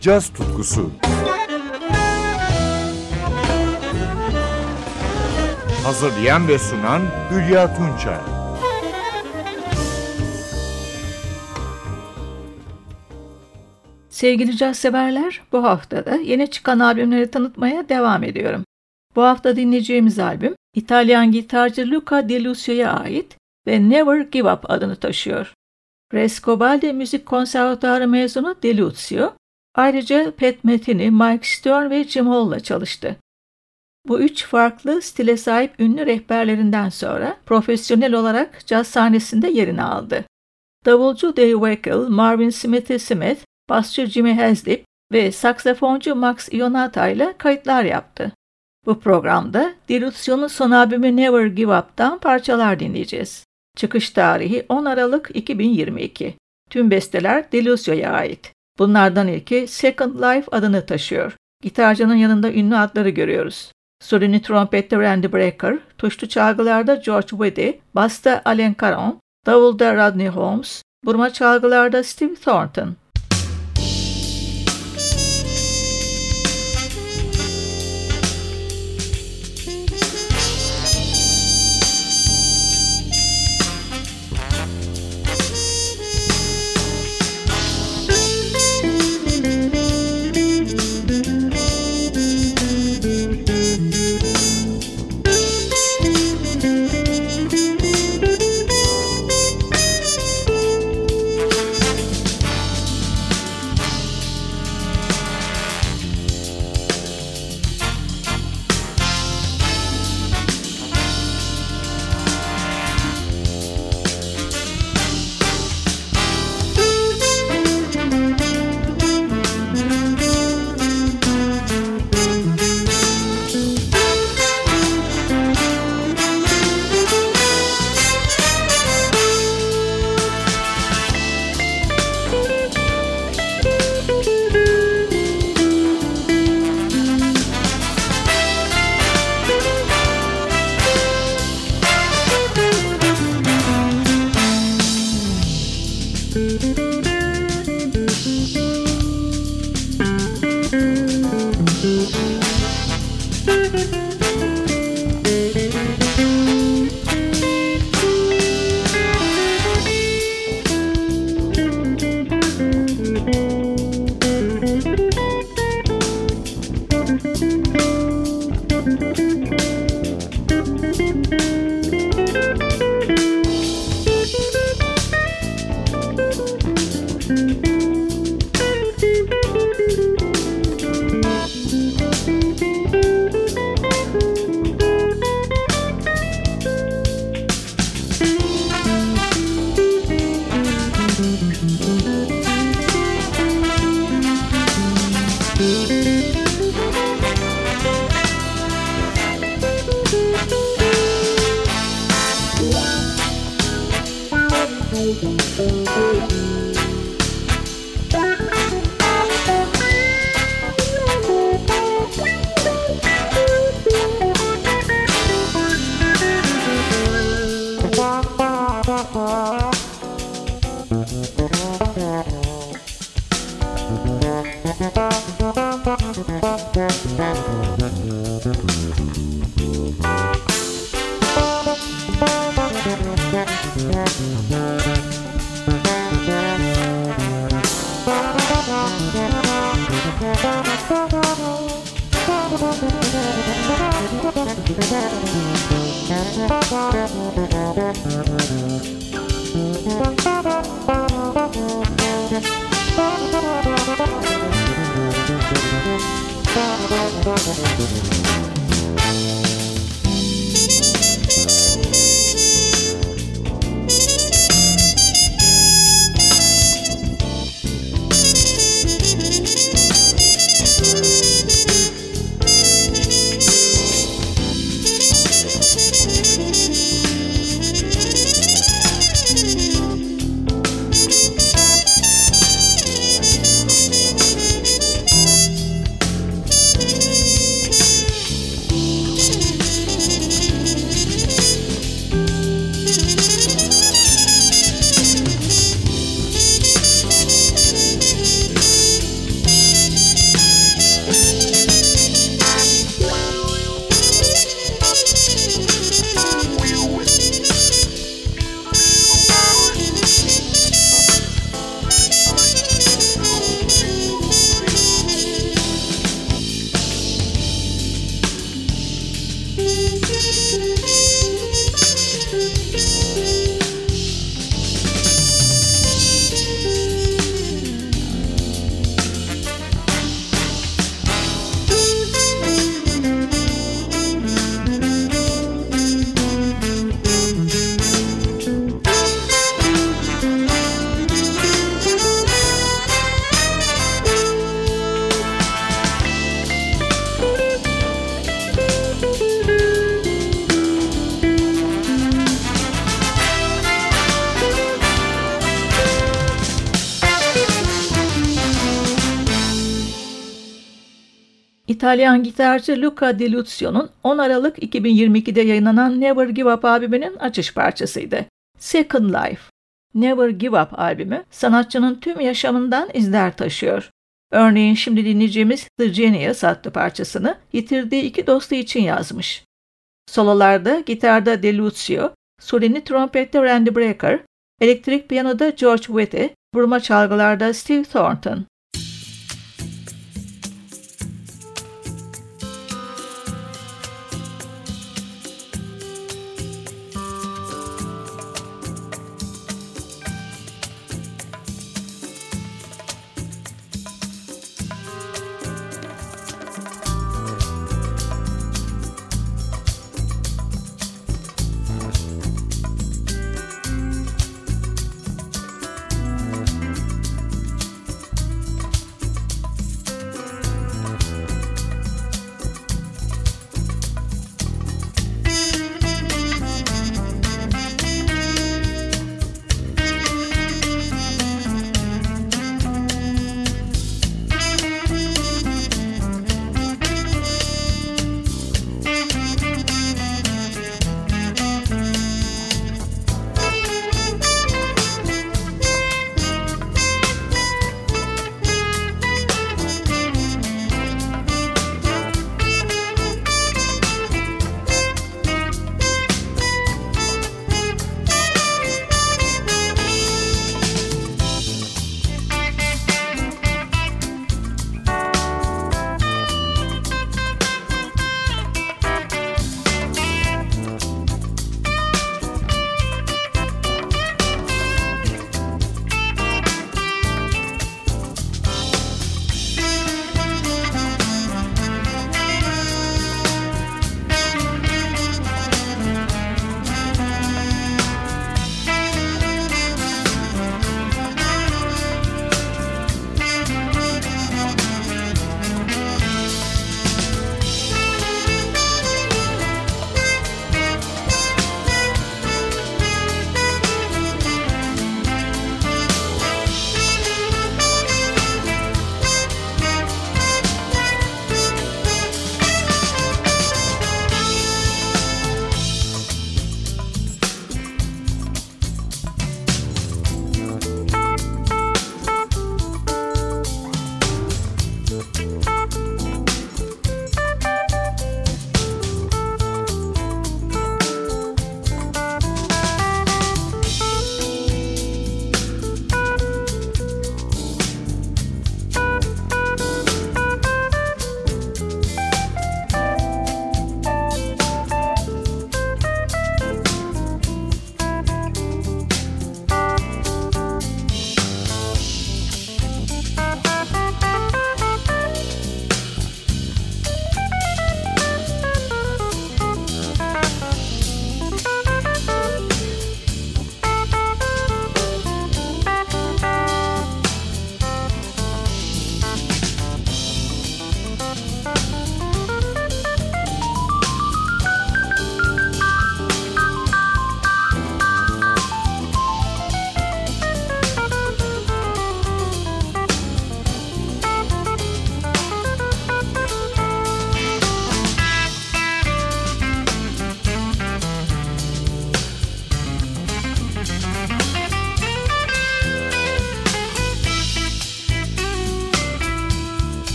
caz tutkusu. Hazırlayan ve sunan Hülya Tunçay. Sevgili caz severler, bu hafta da yeni çıkan albümleri tanıtmaya devam ediyorum. Bu hafta dinleyeceğimiz albüm İtalyan gitarcı Luca De Lucio'ya ait ve Never Give Up adını taşıyor. Frescobaldi Müzik Konservatuarı mezunu De Lucio, ayrıca Pat Metheny, Mike Stern ve Jim Hall'la çalıştı. Bu üç farklı stile sahip ünlü rehberlerinden sonra profesyonel olarak caz sahnesinde yerini aldı. Davulcu Dave Weckl, Marvin Smithy Smith, basçı Jimmy Haslip ve saksafoncu Max Ionata ile kayıtlar yaptı. Bu programda Dilutsio'nun son albümü Never Give Up'tan parçalar dinleyeceğiz. Çıkış tarihi 10 Aralık 2022. Tüm besteler Delusio'ya ait. Bunlardan ilki Second Life adını taşıyor. Gitarcının yanında ünlü adları görüyoruz. Solini trompette Randy Brecker, tuşlu çalgılarda George Weddy, basta Alain Caron, davulda Rodney Holmes, burma çalgılarda Steve Thornton. İtalyan gitarcı Luca Di Luzio'nun 10 Aralık 2022'de yayınlanan Never Give Up albümünün açış parçasıydı. Second Life. Never Give Up albümü sanatçının tüm yaşamından izler taşıyor. Örneğin şimdi dinleyeceğimiz The Genius adlı parçasını yitirdiği iki dostu için yazmış. Sololarda gitarda De Lucio, solini trompette Randy Brecker, elektrik piyanoda George Whitty, vurma çalgılarda Steve Thornton.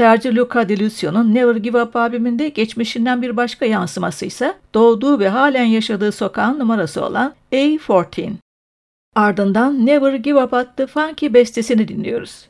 Gitarcı Luca De Lucio'nun Never Give Up albümünde geçmişinden bir başka yansıması ise doğduğu ve halen yaşadığı sokağın numarası olan A14. Ardından Never Give Up adlı funky bestesini dinliyoruz.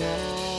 Yeah.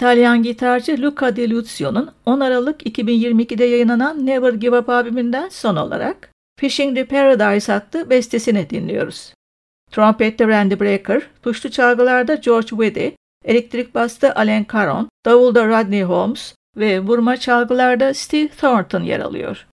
İtalyan gitarcı Luca De Luzio'nun 10 Aralık 2022'de yayınlanan Never Give Up albümünden son olarak Fishing the Paradise adlı bestesini dinliyoruz. Trompette Randy Brecker, tuşlu çalgılarda George Weddy, elektrik basta Alan Caron, davulda Rodney Holmes ve vurma çalgılarda Steve Thornton yer alıyor.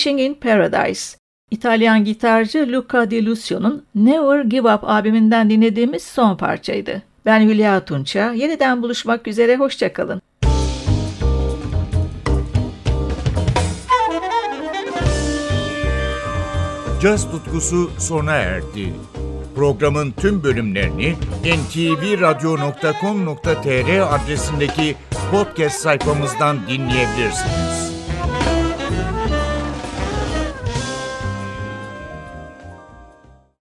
Fishing in Paradise. İtalyan gitarcı Luca Di Lucio'nun Never Give Up albümünden dinlediğimiz son parçaydı. Ben Hülya Tunça. Yeniden buluşmak üzere. Hoşçakalın. Caz tutkusu sona erdi. Programın tüm bölümlerini ntvradio.com.tr adresindeki podcast sayfamızdan dinleyebilirsiniz.